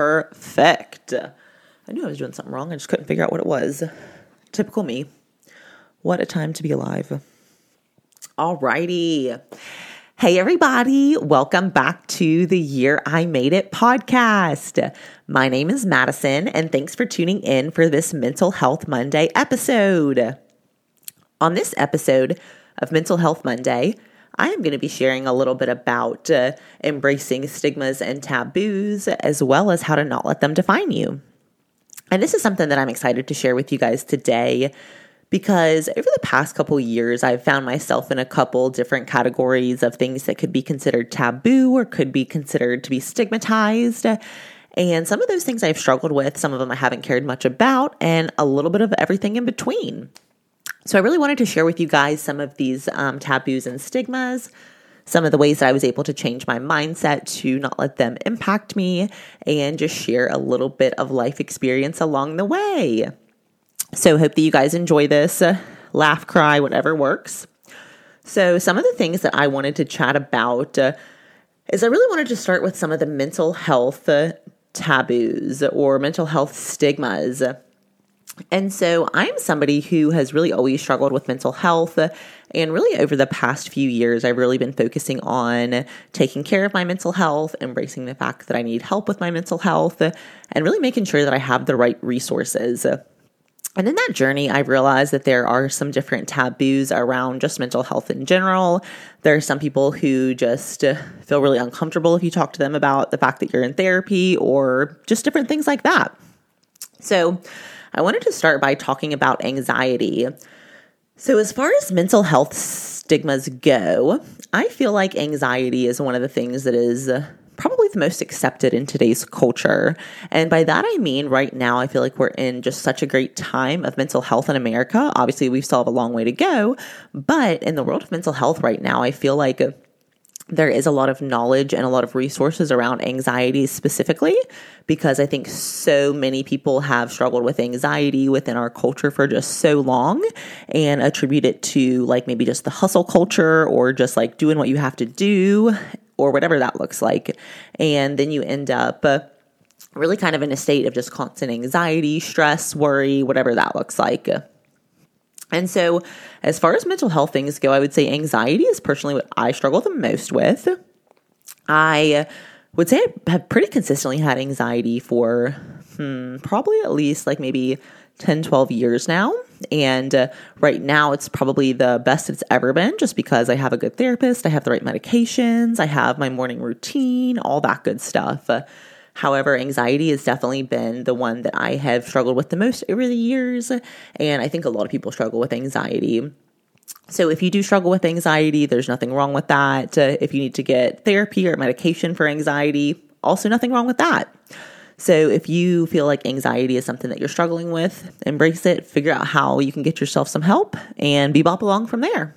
Perfect. I knew I was doing something wrong. I just couldn't figure out what it was. Typical me. What a time to be alive. Alrighty. Hey, everybody. Welcome back to the Year I Made It podcast. My name is Madison, and thanks for tuning in for this Mental Health Monday episode. On this episode of Mental Health Monday, I am going to be sharing a little bit about uh, embracing stigmas and taboos, as well as how to not let them define you. And this is something that I'm excited to share with you guys today because over the past couple years, I've found myself in a couple different categories of things that could be considered taboo or could be considered to be stigmatized. And some of those things I've struggled with, some of them I haven't cared much about, and a little bit of everything in between. So I really wanted to share with you guys some of these um, taboos and stigmas, some of the ways that I was able to change my mindset to not let them impact me, and just share a little bit of life experience along the way. So hope that you guys enjoy this. Laugh, cry, whatever works. So some of the things that I wanted to chat about uh, is I really wanted to start with some of the mental health uh, taboos or mental health stigmas and so I'm somebody who has really always struggled with mental health. And really, over the past few years, I've really been focusing on taking care of my mental health, embracing the fact that I need help with my mental health, and really making sure that I have the right resources. And in that journey, I realized that there are some different taboos around just mental health in general. There are some people who just feel really uncomfortable if you talk to them about the fact that you're in therapy or just different things like that. So, I wanted to start by talking about anxiety. So, as far as mental health stigmas go, I feel like anxiety is one of the things that is probably the most accepted in today's culture. And by that, I mean, right now, I feel like we're in just such a great time of mental health in America. Obviously, we still have a long way to go, but in the world of mental health right now, I feel like there is a lot of knowledge and a lot of resources around anxiety specifically because I think so many people have struggled with anxiety within our culture for just so long and attribute it to like maybe just the hustle culture or just like doing what you have to do or whatever that looks like. And then you end up uh, really kind of in a state of just constant anxiety, stress, worry, whatever that looks like. And so, as far as mental health things go, I would say anxiety is personally what I struggle the most with. I would say I have pretty consistently had anxiety for hmm, probably at least like maybe 10, 12 years now. And uh, right now, it's probably the best it's ever been just because I have a good therapist, I have the right medications, I have my morning routine, all that good stuff. However, anxiety has definitely been the one that I have struggled with the most over the years. And I think a lot of people struggle with anxiety. So, if you do struggle with anxiety, there's nothing wrong with that. Uh, if you need to get therapy or medication for anxiety, also nothing wrong with that. So, if you feel like anxiety is something that you're struggling with, embrace it, figure out how you can get yourself some help, and bebop along from there.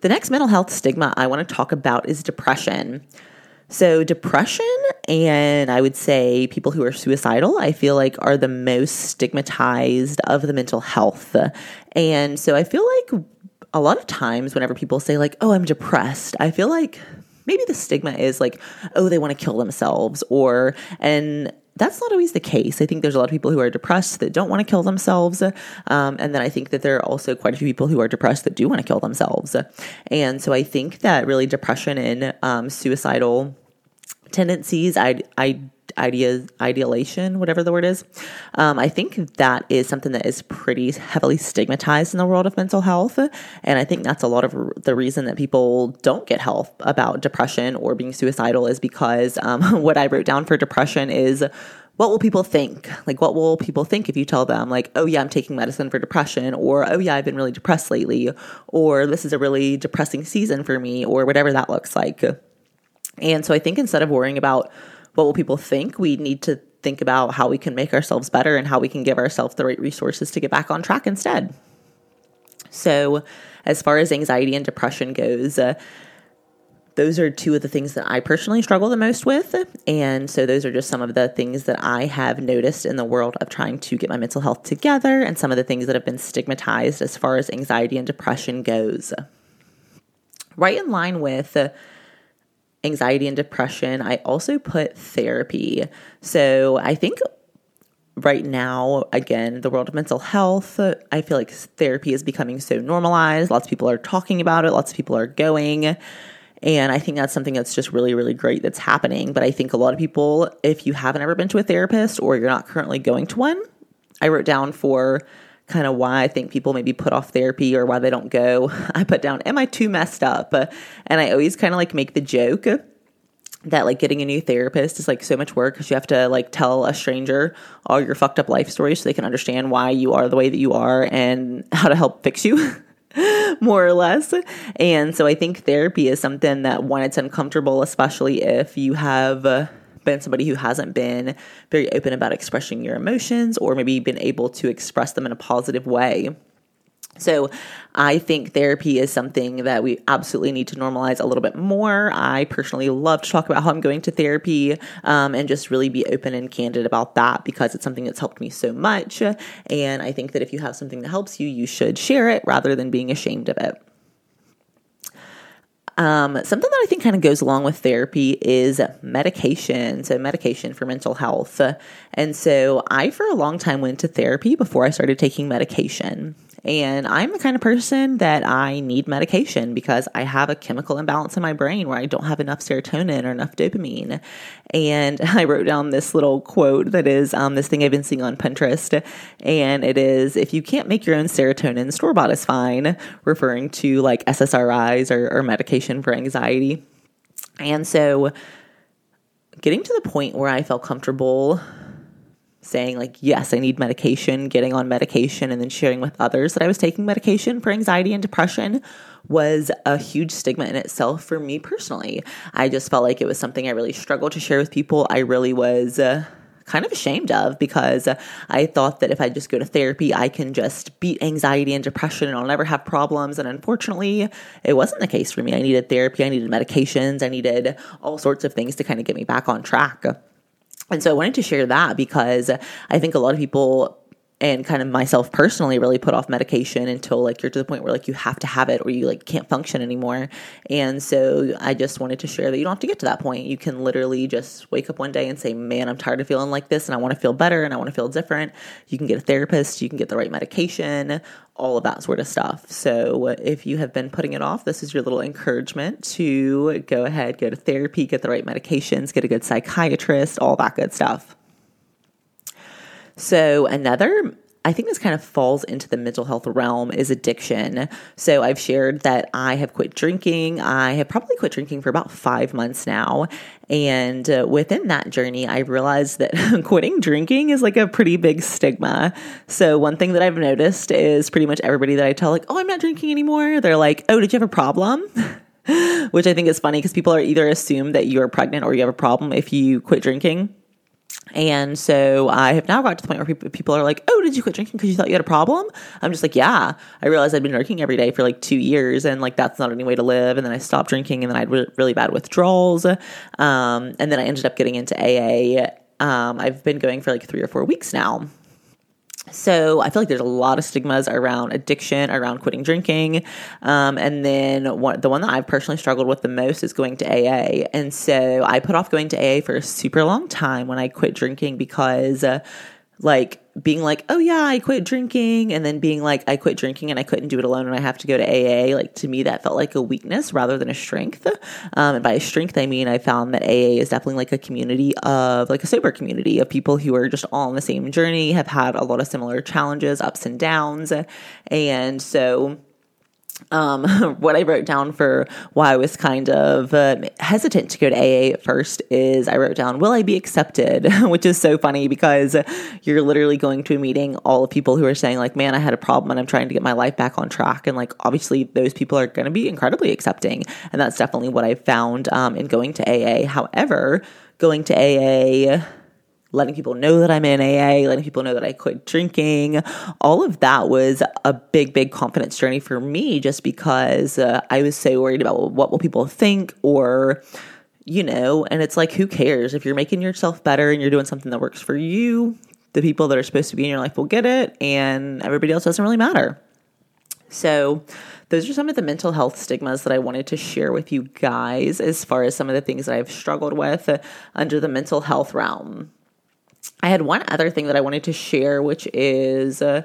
The next mental health stigma I want to talk about is depression. So, depression and I would say people who are suicidal, I feel like are the most stigmatized of the mental health. And so, I feel like a lot of times, whenever people say, like, oh, I'm depressed, I feel like maybe the stigma is like, oh, they want to kill themselves, or, and that's not always the case. I think there's a lot of people who are depressed that don't want to kill themselves. Um, and then I think that there are also quite a few people who are depressed that do want to kill themselves. And so I think that really depression and um, suicidal tendencies, I, I, ideas, ideation, whatever the word is. Um, I think that is something that is pretty heavily stigmatized in the world of mental health. And I think that's a lot of the reason that people don't get help about depression or being suicidal is because um, what I wrote down for depression is what will people think? Like, what will people think if you tell them, like, oh, yeah, I'm taking medicine for depression, or oh, yeah, I've been really depressed lately, or this is a really depressing season for me, or whatever that looks like. And so I think instead of worrying about what will people think, we need to think about how we can make ourselves better and how we can give ourselves the right resources to get back on track instead. So, as far as anxiety and depression goes, uh, those are two of the things that I personally struggle the most with. And so, those are just some of the things that I have noticed in the world of trying to get my mental health together and some of the things that have been stigmatized as far as anxiety and depression goes. Right in line with anxiety and depression, I also put therapy. So I think right now, again, the world of mental health, I feel like therapy is becoming so normalized. Lots of people are talking about it, lots of people are going. And I think that's something that's just really, really great that's happening. But I think a lot of people, if you haven't ever been to a therapist or you're not currently going to one, I wrote down for kind of why I think people maybe put off therapy or why they don't go. I put down, Am I too messed up? And I always kind of like make the joke that like getting a new therapist is like so much work because you have to like tell a stranger all your fucked up life stories so they can understand why you are the way that you are and how to help fix you. more or less. And so I think therapy is something that when it's uncomfortable, especially if you have been somebody who hasn't been very open about expressing your emotions or maybe been able to express them in a positive way. So, I think therapy is something that we absolutely need to normalize a little bit more. I personally love to talk about how I'm going to therapy um, and just really be open and candid about that because it's something that's helped me so much. And I think that if you have something that helps you, you should share it rather than being ashamed of it. Um, something that I think kind of goes along with therapy is medication. So, medication for mental health. And so, I for a long time went to therapy before I started taking medication. And I'm the kind of person that I need medication because I have a chemical imbalance in my brain where I don't have enough serotonin or enough dopamine. And I wrote down this little quote that is um, this thing I've been seeing on Pinterest. And it is if you can't make your own serotonin, store bought is fine, referring to like SSRIs or, or medication for anxiety. And so getting to the point where I felt comfortable saying like yes i need medication getting on medication and then sharing with others that i was taking medication for anxiety and depression was a huge stigma in itself for me personally i just felt like it was something i really struggled to share with people i really was uh, kind of ashamed of because I thought that if I just go to therapy, I can just beat anxiety and depression and I'll never have problems. And unfortunately, it wasn't the case for me. I needed therapy, I needed medications, I needed all sorts of things to kind of get me back on track. And so I wanted to share that because I think a lot of people and kind of myself personally really put off medication until like you're to the point where like you have to have it or you like can't function anymore. And so I just wanted to share that you don't have to get to that point. You can literally just wake up one day and say, "Man, I'm tired of feeling like this and I want to feel better and I want to feel different." You can get a therapist, you can get the right medication, all of that sort of stuff. So if you have been putting it off, this is your little encouragement to go ahead, go to therapy, get the right medications, get a good psychiatrist, all that good stuff. So, another I think this kind of falls into the mental health realm is addiction. So I've shared that I have quit drinking. I have probably quit drinking for about five months now. And uh, within that journey, I realized that quitting drinking is like a pretty big stigma. So one thing that I've noticed is pretty much everybody that I tell, like, oh, I'm not drinking anymore, they're like, oh, did you have a problem? Which I think is funny because people are either assume that you're pregnant or you have a problem if you quit drinking. And so I have now got to the point where people are like, "Oh, did you quit drinking because you thought you had a problem?" I'm just like, "Yeah." I realized I'd been drinking every day for like two years, and like that's not any way to live. And then I stopped drinking, and then I had re- really bad withdrawals. Um, and then I ended up getting into AA. Um, I've been going for like three or four weeks now. So I feel like there's a lot of stigmas around addiction, around quitting drinking, um, and then one, the one that I've personally struggled with the most is going to AA. And so I put off going to AA for a super long time when I quit drinking because, uh, like, being like, oh yeah, I quit drinking, and then being like, I quit drinking and I couldn't do it alone and I have to go to AA. Like to me, that felt like a weakness rather than a strength. Um, and by strength, I mean I found that AA is definitely like a community of like a sober community of people who are just all on the same journey, have had a lot of similar challenges, ups and downs, and so um, what I wrote down for why I was kind of uh, hesitant to go to AA at first is I wrote down, Will I be accepted? Which is so funny because you're literally going to a meeting, all of people who are saying, like, man, I had a problem and I'm trying to get my life back on track. And like, obviously, those people are going to be incredibly accepting. And that's definitely what I found um, in going to AA. However, going to AA, letting people know that I'm in AA, letting people know that I quit drinking. All of that was a big, big confidence journey for me just because uh, I was so worried about what will people think or you know, and it's like, who cares? If you're making yourself better and you're doing something that works for you, the people that are supposed to be in your life will get it, and everybody else doesn't really matter. So, those are some of the mental health stigmas that I wanted to share with you guys as far as some of the things that I've struggled with under the mental health realm. I had one other thing that I wanted to share, which is. Uh,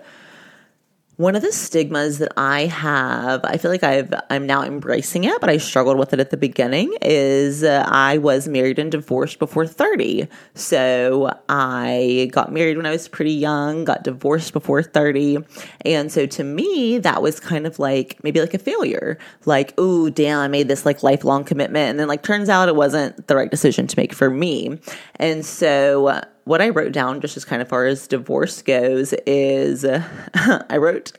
one of the stigmas that I have, I feel like I've I'm now embracing it, but I struggled with it at the beginning. Is uh, I was married and divorced before 30. So I got married when I was pretty young, got divorced before 30, and so to me that was kind of like maybe like a failure. Like, oh damn, I made this like lifelong commitment, and then like turns out it wasn't the right decision to make for me, and so what I wrote down, just as kind of far as divorce goes, is I wrote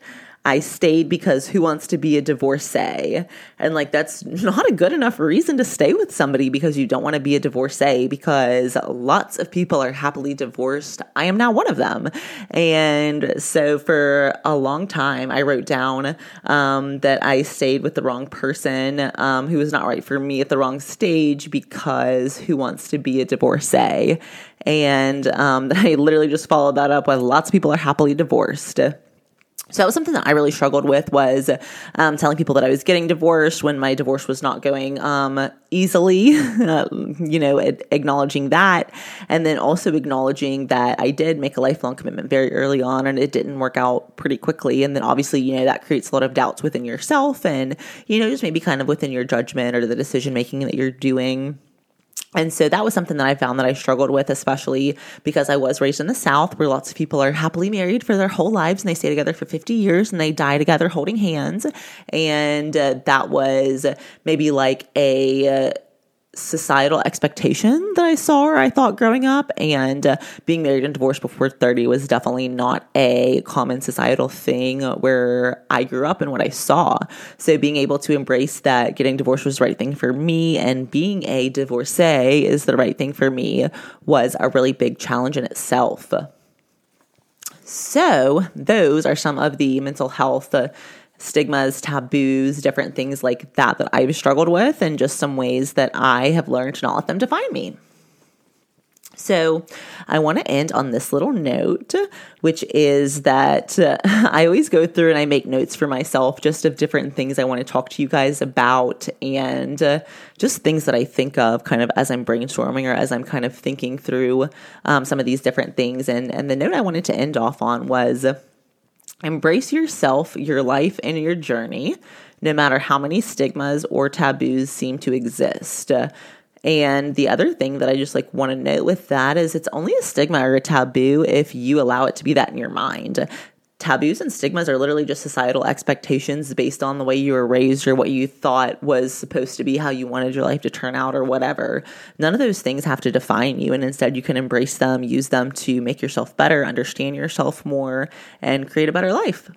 I stayed because who wants to be a divorcee? And like, that's not a good enough reason to stay with somebody because you don't want to be a divorcee because lots of people are happily divorced. I am now one of them. And so for a long time, I wrote down um, that I stayed with the wrong person um, who was not right for me at the wrong stage because who wants to be a divorcee? And um, I literally just followed that up with lots of people are happily divorced. So that was something that I really struggled with was um, telling people that I was getting divorced when my divorce was not going um, easily, you know, acknowledging that. And then also acknowledging that I did make a lifelong commitment very early on and it didn't work out pretty quickly. And then obviously, you know, that creates a lot of doubts within yourself and, you know, just maybe kind of within your judgment or the decision making that you're doing. And so that was something that I found that I struggled with, especially because I was raised in the South where lots of people are happily married for their whole lives and they stay together for 50 years and they die together holding hands. And uh, that was maybe like a, uh, societal expectation that I saw or I thought growing up. And uh, being married and divorced before 30 was definitely not a common societal thing where I grew up and what I saw. So being able to embrace that getting divorced was the right thing for me and being a divorcee is the right thing for me was a really big challenge in itself. So, those are some of the mental health uh, stigmas, taboos, different things like that that I've struggled with, and just some ways that I have learned to not let them define me. So, I want to end on this little note, which is that uh, I always go through and I make notes for myself just of different things I want to talk to you guys about and uh, just things that I think of kind of as I'm brainstorming or as I'm kind of thinking through um, some of these different things. And, and the note I wanted to end off on was Embrace yourself, your life, and your journey, no matter how many stigmas or taboos seem to exist. And the other thing that I just like want to note with that is it's only a stigma or a taboo if you allow it to be that in your mind taboos and stigmas are literally just societal expectations based on the way you were raised or what you thought was supposed to be how you wanted your life to turn out or whatever. None of those things have to define you. And instead, you can embrace them, use them to make yourself better, understand yourself more, and create a better life.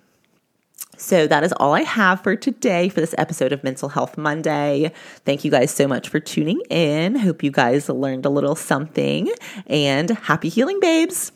So that is all I have for today for this episode of Mental Health Monday. Thank you guys so much for tuning in. Hope you guys learned a little something and happy healing, babes.